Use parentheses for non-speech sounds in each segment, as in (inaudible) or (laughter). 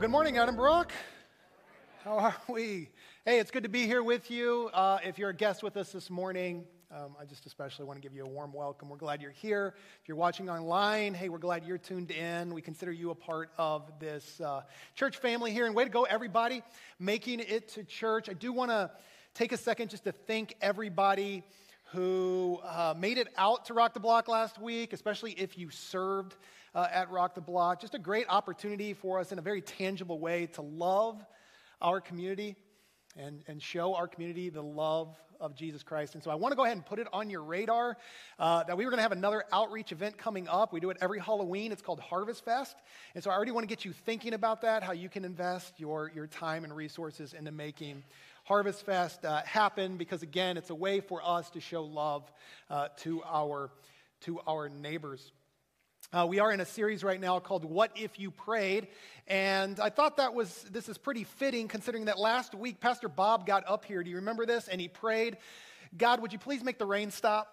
Well, good morning, Edinburgh. How are we? Hey, it's good to be here with you. Uh, if you're a guest with us this morning, um, I just especially want to give you a warm welcome. We're glad you're here. If you're watching online, hey, we're glad you're tuned in. We consider you a part of this uh, church family here. And way to go, everybody, making it to church. I do want to take a second just to thank everybody who uh, made it out to Rock the Block last week, especially if you served uh, at Rock the Block. Just a great opportunity for us in a very tangible way to love our community and, and show our community the love of Jesus Christ. And so I want to go ahead and put it on your radar uh, that we were going to have another outreach event coming up. We do it every Halloween. It's called Harvest Fest. And so I already want to get you thinking about that, how you can invest your, your time and resources into making Harvest Fest uh, happen because, again, it's a way for us to show love uh, to, our, to our neighbors. Uh, we are in a series right now called What If You Prayed? And I thought that was, this is pretty fitting considering that last week Pastor Bob got up here. Do you remember this? And he prayed, God, would you please make the rain stop?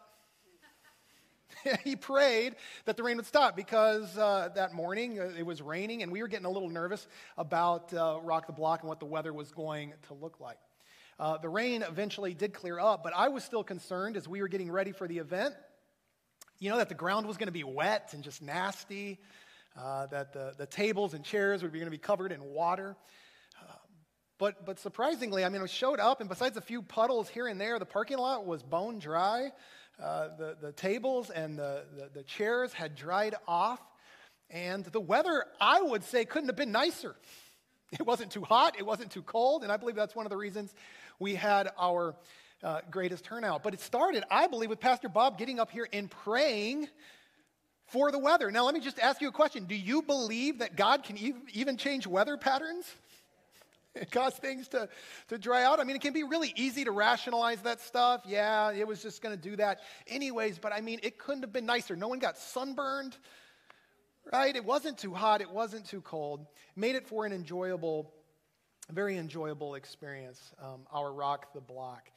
(laughs) he prayed that the rain would stop because uh, that morning uh, it was raining and we were getting a little nervous about uh, Rock the Block and what the weather was going to look like. Uh, the rain eventually did clear up, but I was still concerned as we were getting ready for the event you know, that the ground was going to be wet and just nasty, uh, that the, the tables and chairs were going to be covered in water. Uh, but, but surprisingly, I mean, it showed up, and besides a few puddles here and there, the parking lot was bone dry. Uh, the, the tables and the, the, the chairs had dried off. And the weather, I would say, couldn't have been nicer. It wasn't too hot, it wasn't too cold, and I believe that's one of the reasons we had our uh, greatest turnout. But it started, I believe, with Pastor Bob getting up here and praying for the weather. Now, let me just ask you a question Do you believe that God can even change weather patterns? It (laughs) cause things to, to dry out. I mean, it can be really easy to rationalize that stuff. Yeah, it was just going to do that anyways, but I mean, it couldn't have been nicer. No one got sunburned, right? It wasn't too hot, it wasn't too cold. Made it for an enjoyable, very enjoyable experience, um, our Rock the Block.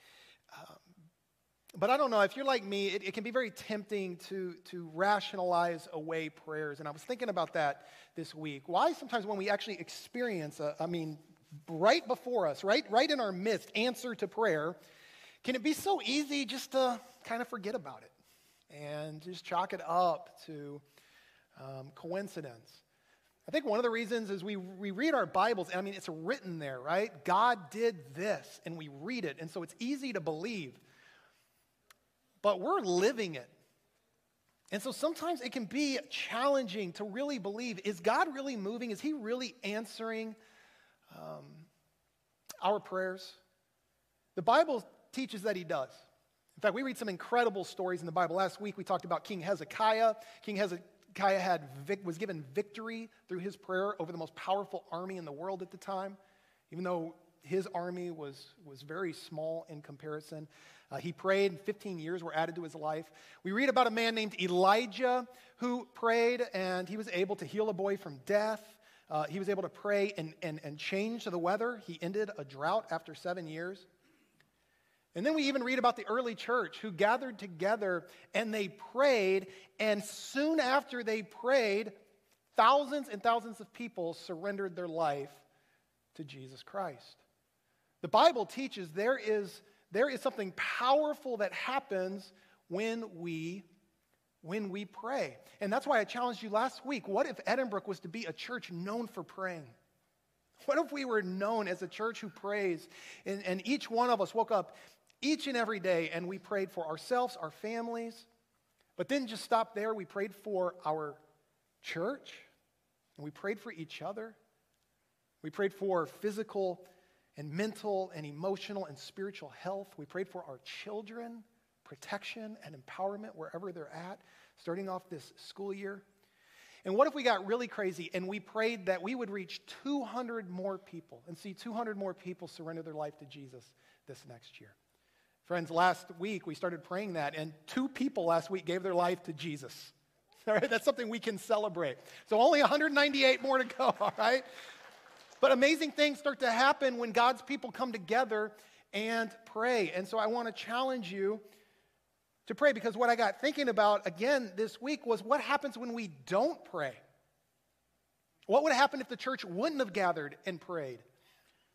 But I don't know, if you're like me, it, it, can be very tempting to, to rationalize away prayers. And I was thinking about that this week. Why sometimes when we actually experience, a, I mean, right before us, right, right in our midst, answer to prayer, can it be so easy just to kind of forget about it and just chalk it up to um, coincidence? I think one of the reasons is we, we read our Bibles, and I mean, it's written there, right? God did this, and we read it, and so it's easy to believe. But we're living it. And so sometimes it can be challenging to really believe is God really moving? Is He really answering um, our prayers? The Bible teaches that He does. In fact, we read some incredible stories in the Bible. Last week we talked about King Hezekiah. King Hezekiah Hezekiah had, was given victory through his prayer over the most powerful army in the world at the time, even though his army was, was very small in comparison. Uh, he prayed, 15 years were added to his life. We read about a man named Elijah who prayed, and he was able to heal a boy from death. Uh, he was able to pray and, and, and change the weather. He ended a drought after seven years. And then we even read about the early church who gathered together and they prayed, and soon after they prayed, thousands and thousands of people surrendered their life to Jesus Christ. The Bible teaches there is, there is something powerful that happens when we when we pray. And that's why I challenged you last week. What if Edinburgh was to be a church known for praying? What if we were known as a church who prays and, and each one of us woke up each and every day, and we prayed for ourselves, our families, but didn't just stop there. We prayed for our church, and we prayed for each other. We prayed for physical and mental and emotional and spiritual health. We prayed for our children, protection and empowerment wherever they're at, starting off this school year. And what if we got really crazy and we prayed that we would reach 200 more people and see 200 more people surrender their life to Jesus this next year? Friends, last week we started praying that, and two people last week gave their life to Jesus. (laughs) All right, that's something we can celebrate. So only 198 more to go, (laughs) all right? But amazing things start to happen when God's people come together and pray. And so I want to challenge you to pray because what I got thinking about again this week was what happens when we don't pray? What would have happened if the church wouldn't have gathered and prayed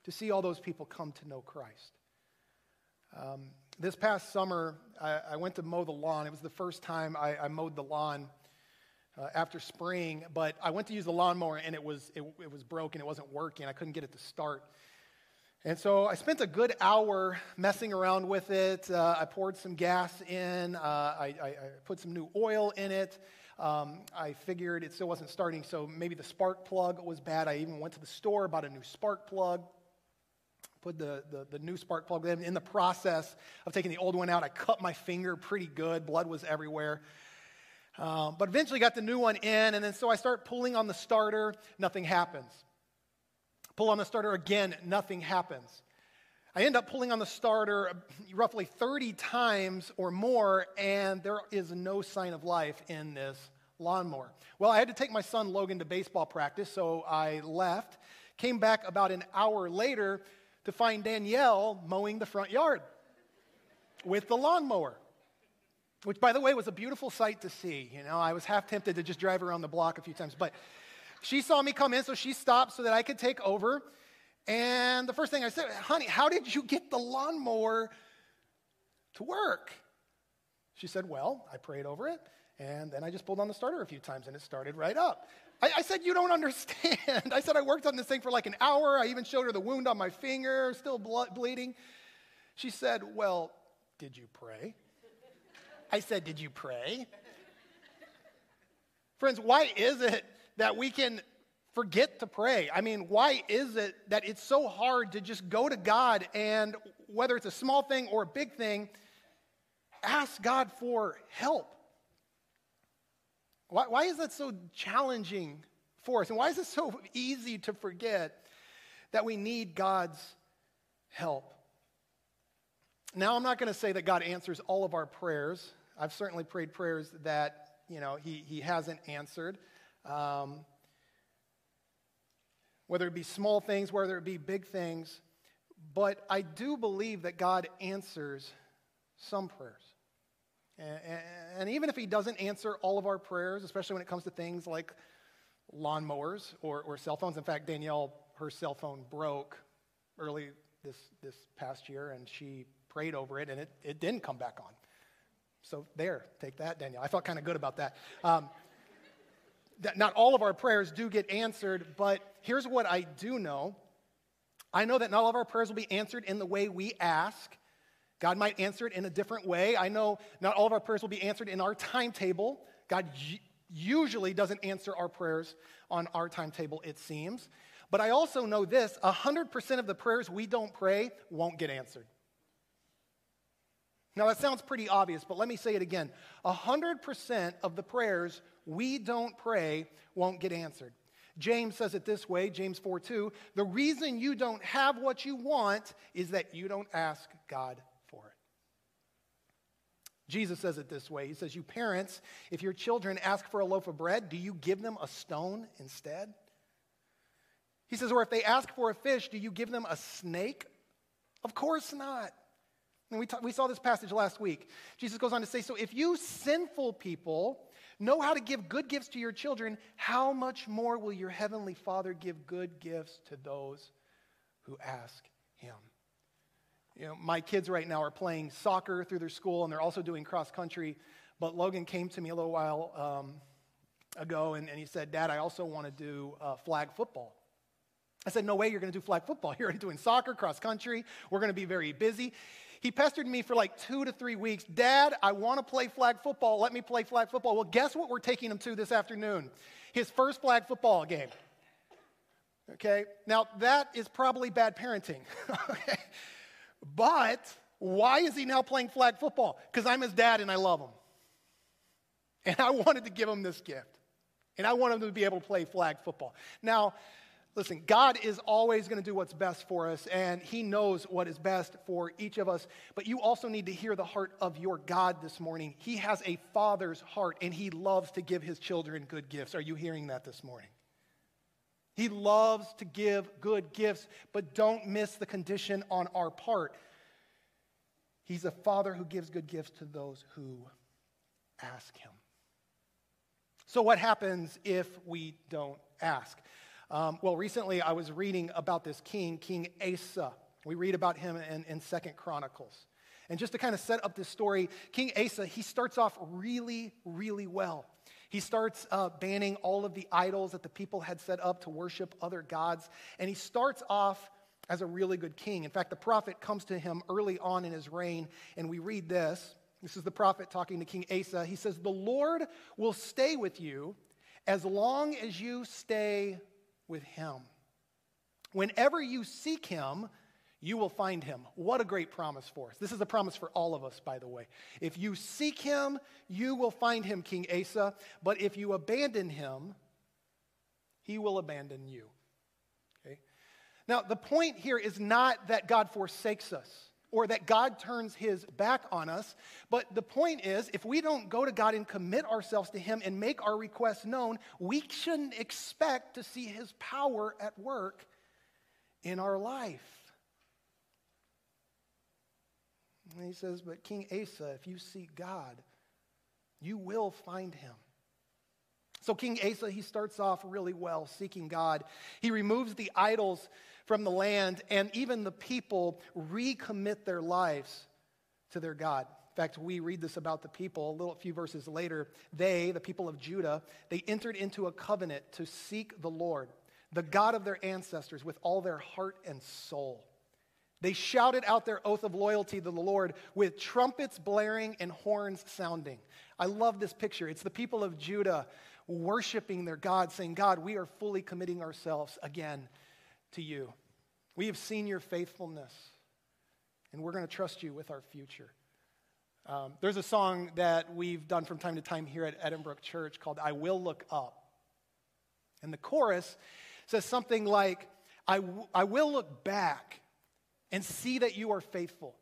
to see all those people come to know Christ? Um, this past summer, I, I, went to mow the lawn. It was the first time I, I mowed the lawn uh, after spring, but I went to use the lawnmower and it was, it, it was broken. It wasn't working. I couldn't get it to start. And so I spent a good hour messing around with it. Uh, I poured some gas in, uh, I, I, I, put some new oil in it. Um, I figured it still wasn't starting, so maybe the spark plug was bad. I even went to the store, bought a new spark plug, put the, the, the new spark plug in. In the process of taking the old one out, I cut my finger pretty good. Blood was everywhere. Um, but eventually got the new one in, and then so I start pulling on the starter, nothing happens. Pull on the starter again, nothing happens. I end up pulling on the starter roughly 30 times or more, and there is no sign of life in this lawnmower. Well, I had to take my son Logan to baseball practice, so I left. Came back about an hour later to find Danielle mowing the front yard with the lawnmower which by the way was a beautiful sight to see. You know, I was half tempted to just drive around the block a few times, but she saw me come in, so she stopped so that I could take over. And the first thing I said, honey, how did you get the lawnmower to work? She said, well, I prayed over it, and then I just pulled on the starter a few times, and it started right up. I, I said, you don't understand. (laughs) I said, I worked on this thing for like an hour. I even showed her the wound on my finger, still blood, bleeding. She said, well, did you pray? I said, Did you pray? Friends, why is it that we can forget to pray? I mean, why is it that it's so hard to just go to God and, whether it's a small thing or a big thing, ask God for help? Why, why is that so challenging for us? And why is it so easy to forget that we need God's help? Now, I'm not going to say that God answers all of our prayers. I've certainly prayed prayers that, you know, he, he hasn't answered. Um, whether it be small things, whether it be big things. But I do believe that God answers some prayers. And, even if He doesn't answer all of our prayers, especially when it comes to things like lawnmowers or, or cell phones. In fact, Danielle, her cell phone broke early this, this past year, and she prayed over it, and it, it didn't come back on. So, there, take that, Danielle. I felt kind of good about that. Um, that. Not all of our prayers do get answered, but here's what I do know I know that not all of our prayers will be answered in the way we ask. God might answer it in a different way. I know not all of our prayers will be answered in our timetable. God usually doesn't answer our prayers on our timetable, it seems. But I also know this 100% of the prayers we don't pray won't get answered. Now, that sounds pretty obvious, but let me say it again. 100% of the prayers we don't pray won't get answered. James says it this way James 4 2. The reason you don't have what you want is that you don't ask God. Jesus says it this way He says, You parents, if your children ask for a loaf of bread, do you give them a stone instead? He says, Or if they ask for a fish, do you give them a snake? Of course not. And we, we saw this passage last week. Jesus goes on to say, So if you sinful people know how to give good gifts to your children, how much more will your heavenly Father give good gifts to those who ask him? You know, my kids right now are playing soccer through their school, and they're also doing cross country. But Logan came to me a little while um, ago, and, and, he said, Dad, I also want to do uh, flag football. I said, No way you're going to do flag football. (laughs) You're already doing soccer, cross country. We're going to be very busy. He pestered me for like two to three weeks. Dad, I want to play flag football. Let me play flag football. Well, guess what we're taking him to this afternoon? His first flag football game. Okay? Now, that is probably bad parenting. (laughs) okay? But why is he now playing flag football? Because I'm his dad and I love him. And I wanted to give him this gift. And I want him to be able to play flag football. Now, Listen, God is always going to do what's best for us, and He knows what is best for each of us. But you also need to hear the heart of your God this morning. He has a father's heart, and He loves to give His children good gifts. Are you hearing that this morning? He loves to give good gifts, but don't miss the condition on our part. He's a father who gives good gifts to those who ask Him. So, what happens if we don't ask? Um, well, recently I was reading about this king, King Asa. We read about him in, in Second Chronicles. And just to kind of set up this story, King Asa, he starts off really, really well. He starts uh, banning all of the idols that the people had set up to worship other gods. And he starts off as a really good king. In fact, the prophet comes to him early on in his reign, and we read this. This is the prophet talking to King Asa. He says, The Lord will stay with you as long as you stay with him. Whenever you seek him, you will find him. What a great promise for us. This is a promise for all of us, by the way. If you seek him, you will find him, King Asa. But if you abandon him, he will abandon you. Okay? Now, the point here is not that God forsakes us or that God turns his back on us, but the point is if we don't go to God and commit ourselves to him and make our requests known, we shouldn't expect to see his power at work in our life. And he says, But King Asa, if you seek God, you will find him. So King Asa, he starts off really well, seeking God. He removes the idols from the land, and even the people recommit their lives to their God. In fact, we read this about the people a little few verses later. They, the people of Judah, they entered into a covenant to seek the Lord, the God of their ancestors, with all their heart and soul. They shouted out their oath of loyalty to the Lord with trumpets blaring and horns sounding. I love this picture. It's the people of Judah worshiping their God, saying, God, we are fully committing ourselves again to you. We have seen your faithfulness, and we're going to trust you with our future. Um, there's a song that we've done from time to time here at Edinburgh Church called I Will Look Up. And the chorus says something like, I, w- I will look back and see that you are faithful.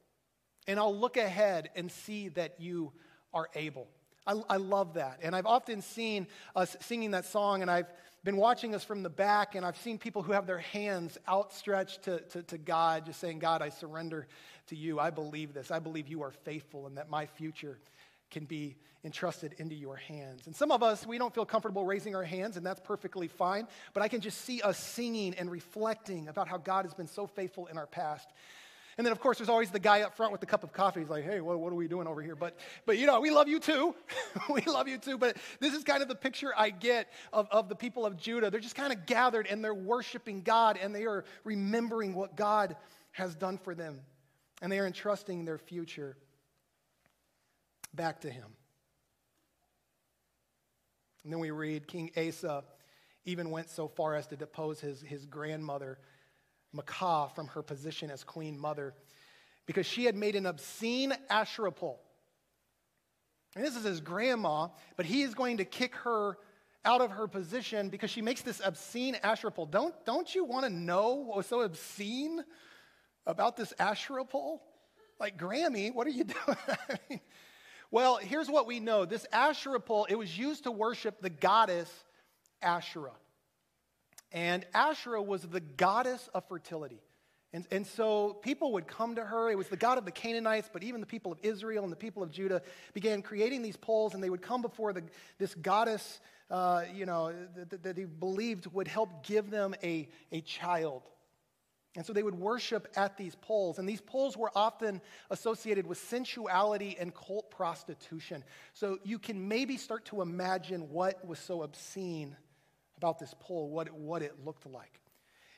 And I'll look ahead and see that you are able. I, I, love that. And I've often seen us singing that song, and I've been watching us from the back, and I've seen people who have their hands outstretched to, to, to God, just saying, God, I surrender to you. I believe this. I believe you are faithful and that my future can be entrusted into your hands. And some of us, we don't feel comfortable raising our hands, and that's perfectly fine. But I can just see us singing and reflecting about how God has been so faithful in our past. And then, of course, there's always the guy up front with the cup of coffee. He's like, hey, what, what are we doing over here? But, but, you know, we love you too. (laughs) we love you too. But this is kind of the picture I get of, of the people of Judah. They're just kind of gathered and they're worshiping God and they are remembering what God has done for them. And they are entrusting their future back to him. And then we read King Asa even went so far as to depose his, his grandmother, Maacah, from her position as queen mother because she had made an obscene Asherah pole. And this is his grandma, but he is going to kick her out of her position because she makes this obscene Asherah pole. Don't, don't you want to know what was so obscene about this Asherah pole? Like, Grammy, what are you (laughs) doing? Well, here's what we know this Asherah pole, it was used to worship the goddess Asherah. And Asherah was the goddess of fertility. And, and so people would come to her. It was the God of the Canaanites, but even the people of Israel and the people of Judah began creating these poles, and they would come before the, this goddess, uh, you know, that, that they believed would help give them a, a child. And so they would worship at these poles. And these poles were often associated with sensuality and cult prostitution. So you can maybe start to imagine what was so obscene about this pole, what, what it looked like.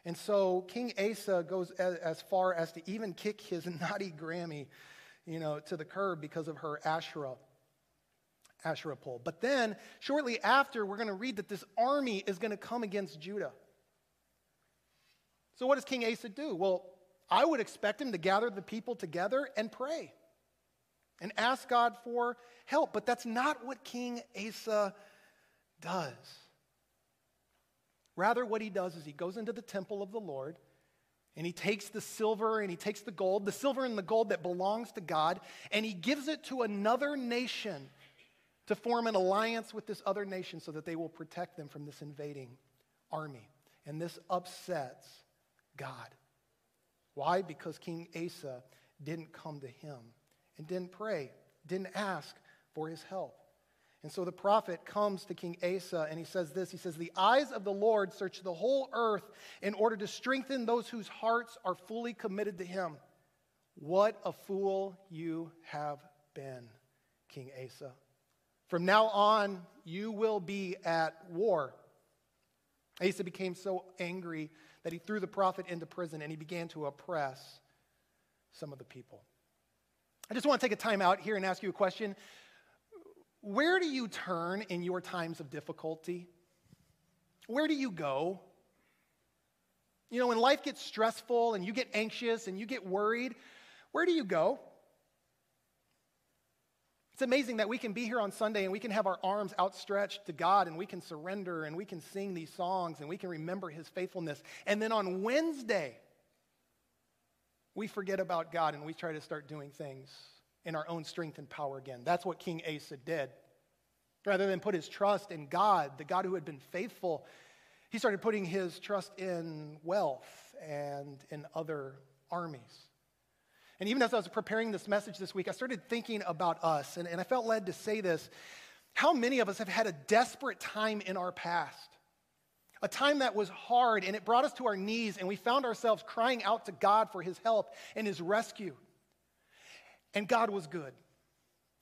And so King Asa goes as, as far as to even kick his (laughs) naughty Grammy, you know, to the curb because of her Asherah. Asherah pole. But then, shortly after, we're going to read that this army is going to come against Judah. So, what does King Asa do? Well, I would expect him to gather the people together and pray and ask God for help. But that's not what King Asa does. Rather, what he does is he goes into the temple of the Lord and he takes the silver and he takes the gold, the silver and the gold that belongs to God, and he gives it to another nation to form an alliance with this other nation so that they will protect them from this invading army. And this upsets God. Why? Because King Asa didn't come to him and didn't pray, didn't ask for his help. And so the prophet comes to King Asa and he says this He says, The eyes of the Lord search the whole earth in order to strengthen those whose hearts are fully committed to him. What a fool you have been, King Asa. From now on, you will be at war. Asa became so angry that he threw the prophet into prison and he began to oppress some of the people. I just want to take a time out here and ask you a question. Where do you turn in your times of difficulty? Where do you go? You know, when life gets stressful and you get anxious and you get worried, where do you go? It's amazing that we can be here on Sunday and we can have our arms outstretched to God and we can surrender and we can sing these songs and we can remember His faithfulness. And then on Wednesday, we forget about God and we try to start doing things in our own strength and power again. That's what King Asa did. Rather than put his trust in God, the God who had been faithful, he started putting his trust in wealth and in other armies. And even as I was preparing this message this week, I started thinking about us, and, and I felt led to say this. How many of us have had a desperate time in our past? A time that was hard, and it brought us to our knees, and we found ourselves crying out to God for his help and his rescue. And God was good.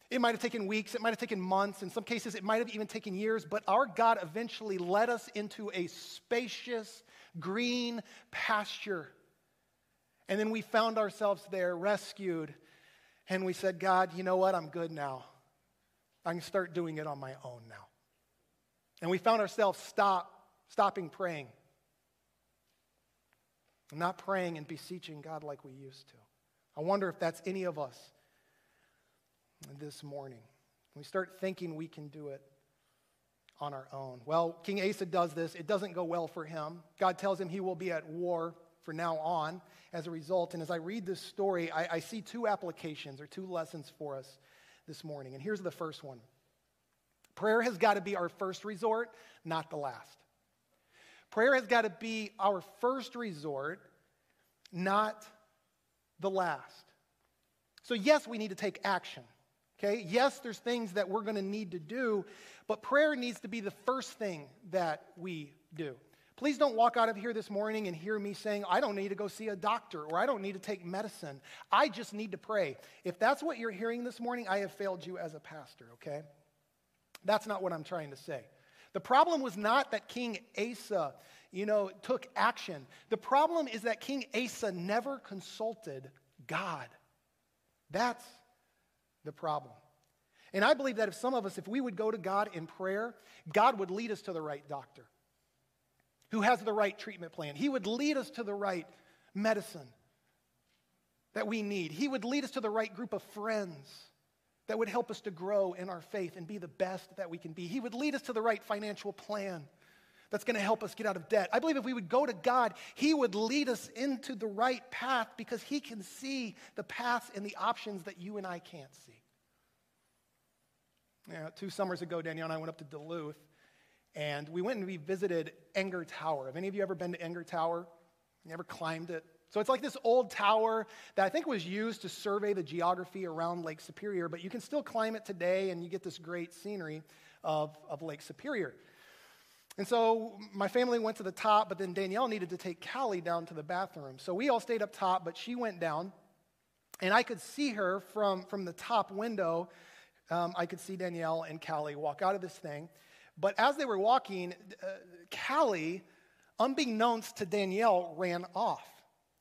It might have taken weeks, it might have taken months, in some cases, it might have even taken years, but our God eventually led us into a spacious, green pasture. And then we found ourselves there rescued, and we said, God, you know what? I'm good now. I can start doing it on my own now. And we found ourselves stop, stopping praying. Not praying and beseeching God like we used to. I wonder if that's any of us this morning. We start thinking we can do it on our own. Well, King Asa does this. It doesn't go well for him. God tells him he will be at war for now on as a result. And as I read this story, I, I see two applications or two lessons for us this morning. And here's the first one prayer has got to be our first resort, not the last. Prayer has got to be our first resort, not the last. So, yes, we need to take action. Okay? Yes, there's things that we're going to need to do, but prayer needs to be the first thing that we do. Please don't walk out of here this morning and hear me saying, I don't need to go see a doctor or I don't need to take medicine. I just need to pray. If that's what you're hearing this morning, I have failed you as a pastor, okay? That's not what I'm trying to say. The problem was not that King Asa, you know, took action. The problem is that King Asa never consulted God. That's the problem. And I believe that if some of us, if we would go to God in prayer, God would lead us to the right doctor who has the right treatment plan. He would lead us to the right medicine that we need. He would lead us to the right group of friends that would help us to grow in our faith and be the best that we can be. He would lead us to the right financial plan that's going to help us get out of debt. I believe if we would go to God, He would lead us into the right path because He can see the paths and the options that you and I can't see. Yeah, two summers ago, Danielle and I went up to Duluth, and we went and we visited Enger Tower. Have any of you ever been to Enger Tower? You ever climbed it? So it's like this old tower that I think was used to survey the geography around Lake Superior, but you can still climb it today, and you get this great scenery of, of Lake Superior. And so my family went to the top, but then Danielle needed to take Callie down to the bathroom. So we all stayed up top, but she went down, and I could see her from, from the top window um, I could see Danielle and Callie walk out of this thing. But as they were walking, uh, Callie, unbeknownst to Danielle, ran off.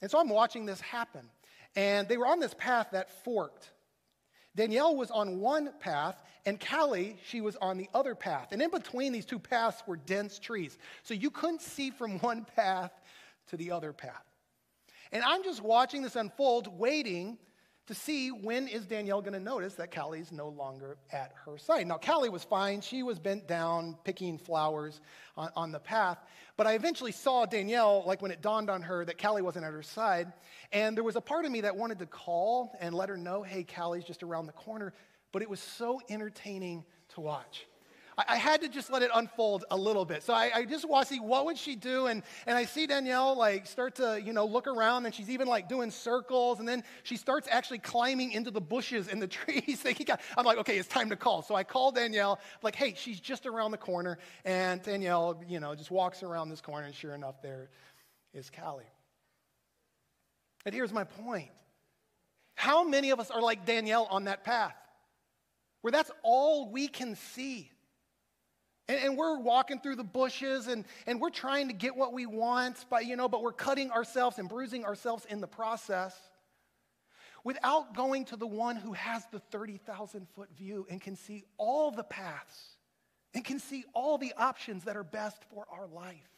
And so I'm watching this happen. And they were on this path that forked. Danielle was on one path, and Callie, she was on the other path. And in between these two paths were dense trees. So you couldn't see from one path to the other path. And I'm just watching this unfold, waiting to see when is Danielle going to notice that Callie's no longer at her side. Now, Callie was fine. She was bent down, picking flowers on, on, the path. But I eventually saw Danielle, like when it dawned on her that Callie wasn't at her side. And there was a part of me that wanted to call and let her know, hey, Callie's just around the corner. But it was so entertaining to watch. I, I had to just let it unfold a little bit. So I, I just want to see what would she do, and, and I see Danielle like start to, you know, look around, and she's even like doing circles, and then she starts actually climbing into the bushes and the (laughs) trees. I'm like, okay, it's time to call. So I call Danielle, like, hey, she's just around the corner, and Danielle, you know, just walks around this corner, and sure enough, there is Callie. And here's my point. How many of us are like Danielle on that path? Where that's all we can see. And, and, we're walking through the bushes and, and we're trying to get what we want, but, you know, but we're cutting ourselves and bruising ourselves in the process without going to the one who has the 30,000 foot view and can see all the paths and can see all the options that are best for our life.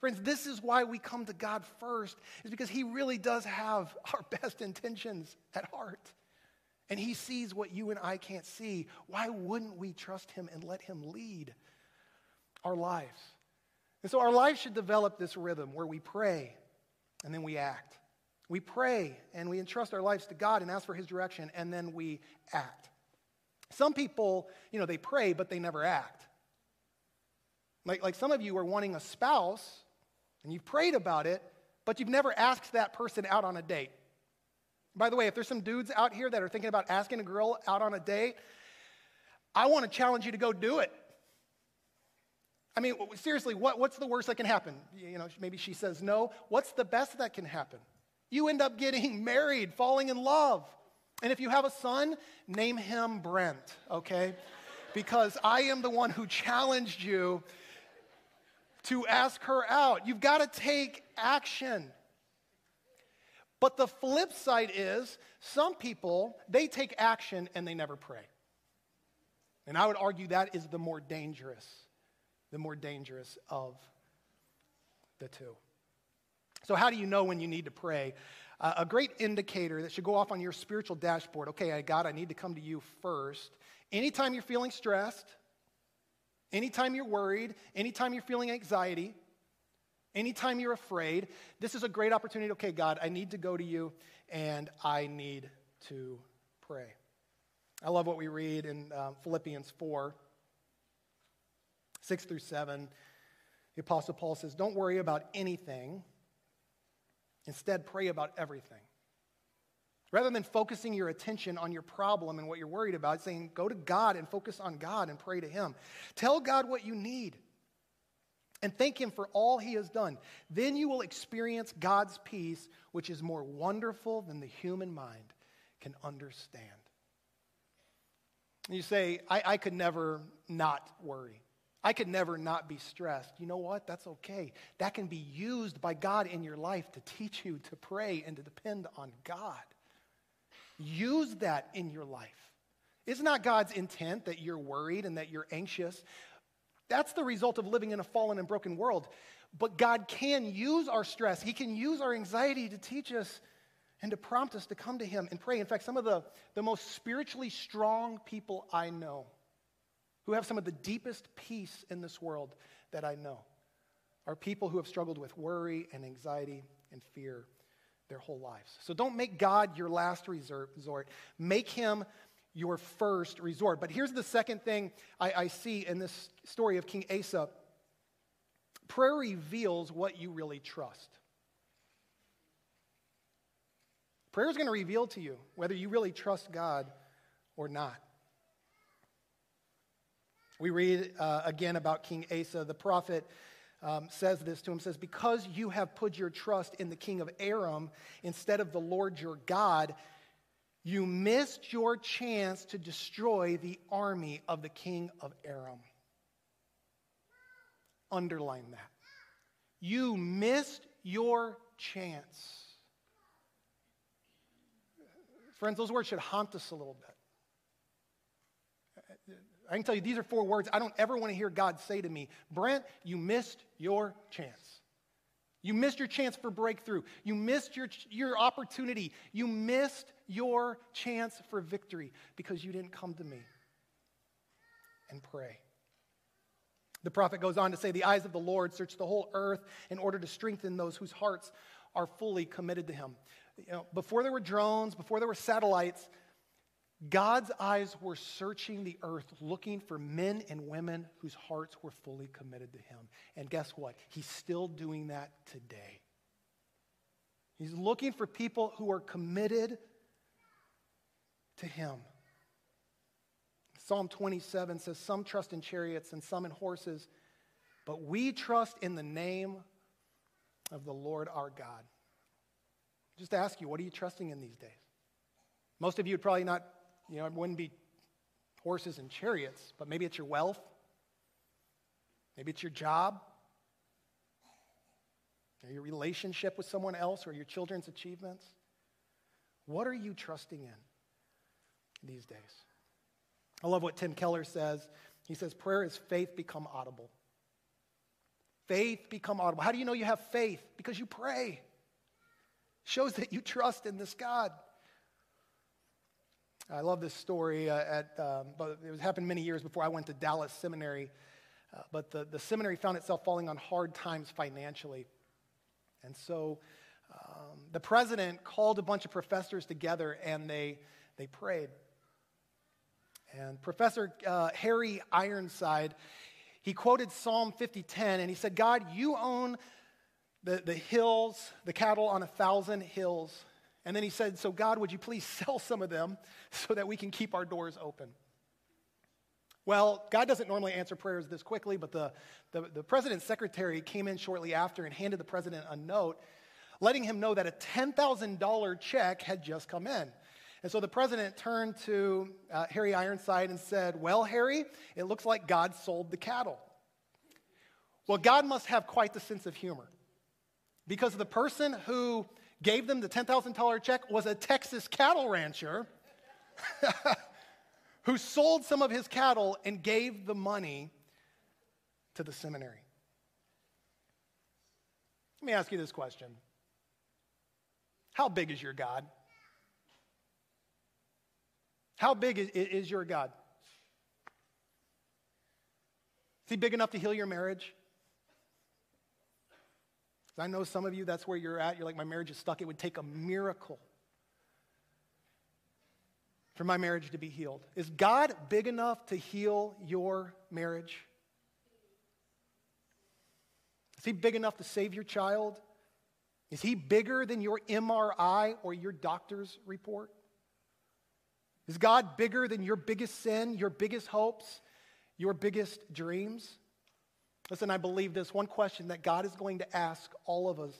Friends, this is why we come to God first, is because He really does have our (laughs) best intentions at heart. And He sees what you and I can't see. Why wouldn't we trust Him and let Him lead our lives? And so our lives should develop this rhythm where we pray and then we act. We pray and we entrust our lives to God and ask for His direction, and then we act. Some people, you know, they pray, but they never act. Like, like some of you are wanting a spouse and you've prayed about it, but you've never asked that person out on a date. By the way, if there's some dudes out here that are thinking about asking a girl out on a date, I want to challenge you to go do it. I mean, seriously, what, what's the worst that can happen? You know, maybe she says no. What's the best that can happen? You end up getting (laughs) married, falling in love. And if you have a son, name him Brent, okay? Because I am the one who challenged you to ask her out. You've got to take action. But the flip side is some people, they take action and they never pray. And I would argue that is the more dangerous, the more dangerous of the two. So, how do you know when you need to pray? Uh, a great indicator that should go off on your spiritual dashboard okay, I God, I need to come to you first. Anytime you're feeling stressed, Anytime you're worried, anytime you're feeling anxiety, anytime you're afraid, this is a great opportunity. Okay, God, I need to go to you and I need to pray. I love what we read in um, Philippians 4 6 through 7. The Apostle Paul says, Don't worry about anything, instead, pray about everything. Rather than focusing your attention on your problem and what you're worried about, saying, go to God and focus on God and pray to Him. Tell God what you need and thank Him for all He has done. Then you will experience God's peace, which is more wonderful than the human mind can understand. You say, I, I could never not worry. I could never not be stressed. You know what? That's okay. That can be used by God in your life to teach you to pray and to depend on God. Use that in your life. It's not God's intent that you're worried and that you're anxious. That's the result of living in a fallen and broken world. But God can use our stress, He can use our anxiety to teach us and to prompt us to come to Him and pray. In fact, some of the, the most spiritually strong people I know, who have some of the deepest peace in this world that I know, are people who have struggled with worry and anxiety and fear their whole lives. So don't make God your last resort, make him your first resort. But here's the second thing I, I see in this story of King Asa prayer reveals what you really trust. Prayer is going to reveal to you whether you really trust God or not. We read uh, again about King Asa. The prophet um, says this to him says, Because you have put your trust in the king of Aram instead of the Lord your God, you missed your chance to destroy the army of the king of Aram. Underline that. You missed your chance. Friends, those words should haunt us a little bit. I can tell you, these are four words I don't ever want to hear God say to me Brent, you missed your chance. You missed your chance for breakthrough. You missed your, your opportunity. You missed your chance for victory because you didn't come to me and pray. The prophet goes on to say, The eyes of the Lord search the whole earth in order to strengthen those whose hearts are fully committed to him. You know, before there were drones, before there were satellites, God's eyes were searching the earth looking for men and women whose hearts were fully committed to Him. And guess what? He's still doing that today. He's looking for people who are committed to Him. Psalm 27 says, Some trust in chariots and some in horses, but we trust in the name of the Lord our God. Just ask you, what are you trusting in these days? Most of you would probably not, you know, it wouldn't be horses and chariots, but maybe it's your wealth, maybe it's your job, your relationship with someone else, or your children's achievements. What are you trusting in these days? I love what Tim Keller says. He says, Prayer is faith become audible. Faith become audible. How do you know you have faith? Because you pray. Shows that you trust in this God. I love this story. Uh, at, um, but it was happened many years before I went to Dallas Seminary. Uh, but the, the seminary found itself falling on hard times financially. And so um, the president called a bunch of professors together and they, they prayed. And Professor uh, Harry Ironside, he quoted Psalm 50:10 and he said, God, you own the, the hills, the cattle on a thousand hills. And then he said, So, God, would you please (laughs) sell some of them so that we can keep our doors open? Well, God doesn't normally answer prayers this quickly, but the, the, the, president's secretary came in shortly after and handed the president a note letting him know that a $10,000 check had just come in. And so the president turned to uh, Harry Ironside and said, Well, Harry, it looks like God sold the cattle. Well, God must have quite the sense of humor because the person who gave them the $10,000 check was a Texas cattle rancher (laughs) who sold some of his cattle and gave the money to the seminary. Let me ask you this question How big is your God? How big is, is your God? Is he big enough to heal your marriage? I know some of you, that's where you're at. You're like, my marriage is stuck. It would take a miracle for my marriage to be healed. Is God big enough to heal your marriage? Is He big enough to save your child? Is He bigger than your MRI or your doctor's report? Is God bigger than your biggest sin, your biggest hopes, your biggest dreams? Listen, I believe this one question that God is going to ask all of us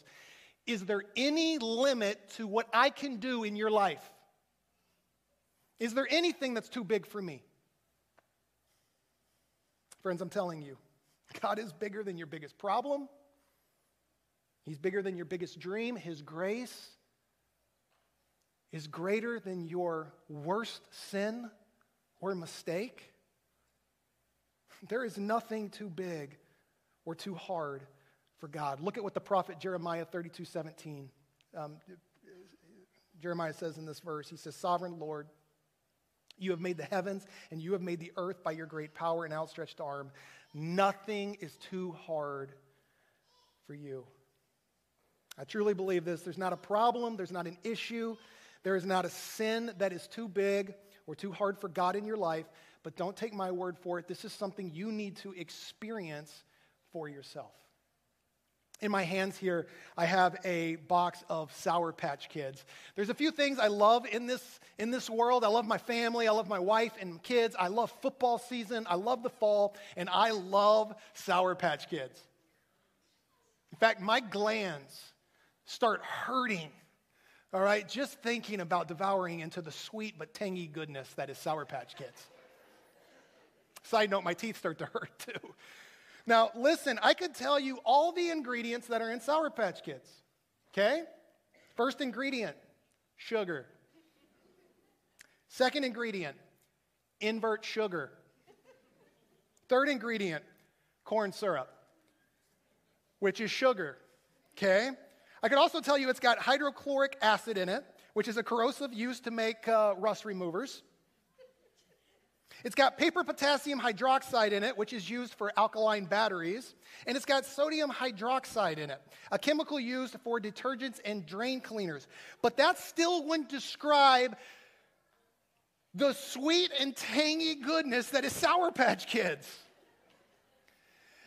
Is there any limit to what I can do in your life? Is there anything that's too big for me? Friends, I'm telling you, God is bigger than your biggest problem. He's bigger than your biggest dream. His grace is greater than your worst sin or mistake. There is nothing too big or too hard for God. Look at what the prophet Jeremiah 32 17. Um, Jeremiah says in this verse, he says, Sovereign Lord, you have made the heavens and you have made the earth by your great power and outstretched arm. Nothing is too hard for you. I truly believe this. There's not a problem, there's not an issue, there is not a sin that is too big or too hard for God in your life, but don't take my word for it. This is something you need to experience for yourself. In my hands here, I have a box of Sour Patch Kids. There's a few things I love in this, in this world. I love my family, I love my wife and kids, I love football season, I love the fall, and I love Sour Patch Kids. In fact, my glands start hurting all right, just thinking about devouring into the sweet but tangy goodness that is Sour Patch Kids. Side note, my teeth start to hurt (laughs) too. Now, listen, I could tell you all the ingredients that are in Sour Patch Kids. Okay? First ingredient, sugar. Second ingredient, invert sugar. Third ingredient, corn syrup, which is sugar. Okay? I could also tell you it's got hydrochloric acid in it, which is a corrosive used to make uh, rust removers. It's got paper potassium hydroxide in it, which is used for alkaline batteries. And it's got sodium hydroxide in it, a chemical used for detergents and drain cleaners. But that still wouldn't describe the sweet and tangy goodness that is Sour Patch Kids.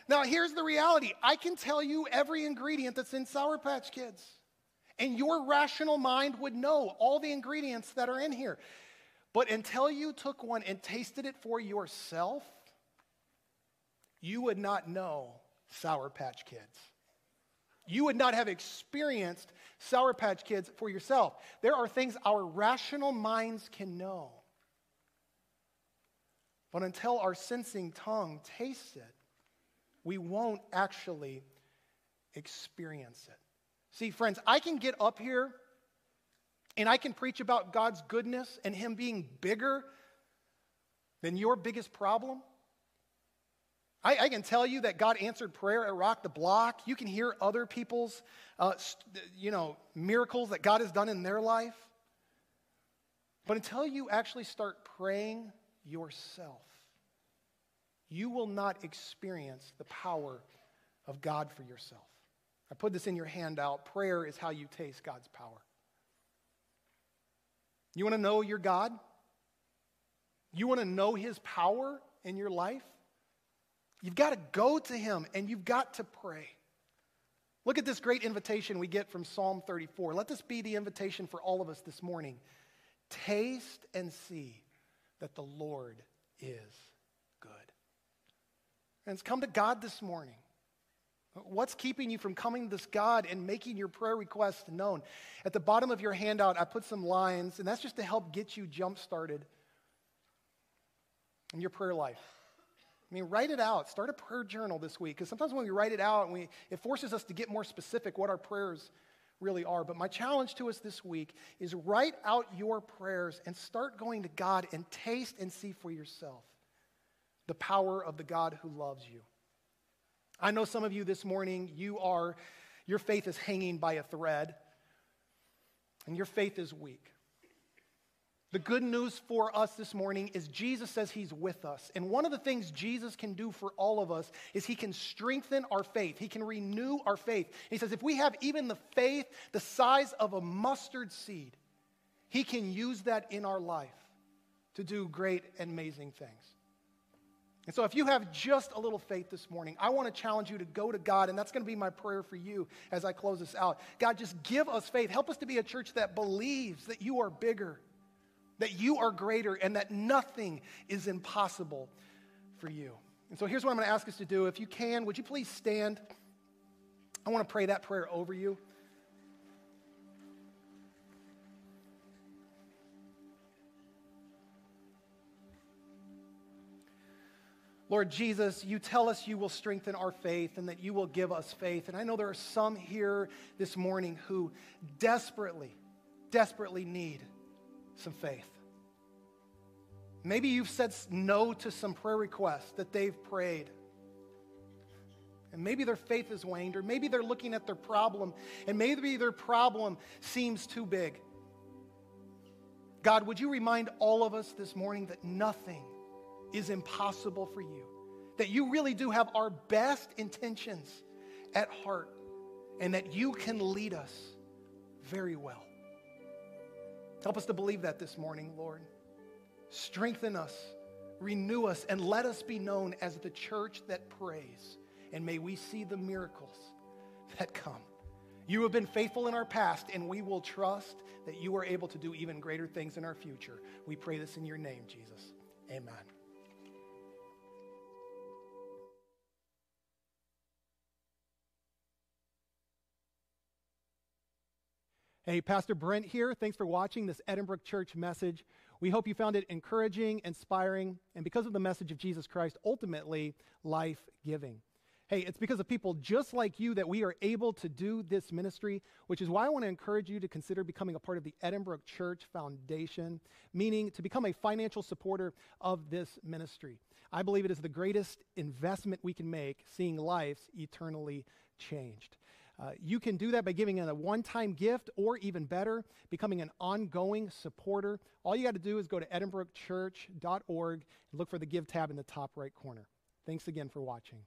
Now, here's the reality I can tell you every ingredient that's in Sour Patch Kids, and your rational mind would know all the ingredients that are in here. But until you took one and tasted it for yourself, you would not know Sour Patch Kids. You would not have experienced Sour Patch Kids for yourself. There are things our rational minds can know. But until our sensing tongue tastes it, we won't actually experience it. See, friends, I can get up here and I can preach about God's goodness and Him being bigger than your biggest problem. I, I, can tell you that God answered prayer at Rock the Block. You can hear other people's, uh, you know, miracles that God has done in their life. But until you actually start praying yourself, you will not experience the power of God for yourself. I put this in your handout. Prayer is how you taste God's power. You want to know your God? You want to know His power in your life? You've got to go to Him and you've got to pray. Look at this great invitation we get from Psalm 34. Let this be the invitation for all of us this morning. Taste and see that the Lord is. Friends, come to God this morning. What's keeping you from coming to this God and making your prayer request known? At the bottom of your handout, I put some lines, and that's just to help get you jump started in your prayer life. I mean, write it out. Start a prayer journal this week, because sometimes when we write it out, we, it forces us to get more specific what our prayers really are. But my challenge to us this week is write out your prayers and start going to God and taste and see for yourself the power of the God who loves you. I know some of you this morning, you are, your faith is hanging by a thread, and your faith is weak. The good news for us this morning is Jesus says he's with us. And one of the things Jesus can do for all of us is he can strengthen our faith. He can renew our faith. He says if we have even the faith the size of a mustard seed, he can use that in our life to do great and amazing things. And so, if you have just a little faith this morning, I want to challenge you to go to God, and that's going to be my prayer for you as I close this out. God, just give us faith. Help us to be a church that believes that you are bigger, that you are greater, and that nothing is impossible for you. And so, here's what I'm going to ask us to do. If you can, would you please stand? I want to pray that prayer over you. Lord Jesus, you tell us you will strengthen our faith and that you will give us faith. And I know there are some here this morning who desperately, desperately need some faith. Maybe you've said no to some prayer requests that they've prayed. And maybe their faith has waned, or maybe they're looking at their problem, and maybe their problem seems too big. God, would you remind all of us this morning that nothing is impossible for you. That you really do have our best intentions at heart and that you can lead us very well. Help us to believe that this morning, Lord. Strengthen us, renew us, and let us be known as the church that prays. And may we see the miracles that come. You have been faithful in our past, and we will trust that you are able to do even greater things in our future. We pray this in your name, Jesus. Amen. Hey, Pastor Brent here. Thanks for watching this Edinburgh Church message. We hope you found it encouraging, inspiring, and because of the message of Jesus Christ, ultimately life giving. Hey, it's because of people just like you that we are able to do this ministry, which is why I want to encourage you to consider becoming a part of the Edinburgh Church Foundation, meaning to become a financial supporter of this ministry. I believe it is the greatest investment we can make, seeing lives eternally changed. Uh, you can do that by giving a one time gift or even better, becoming an ongoing supporter. All you got to do is go to edinburghchurch.org and look for the Give tab in the top right corner. Thanks again for watching.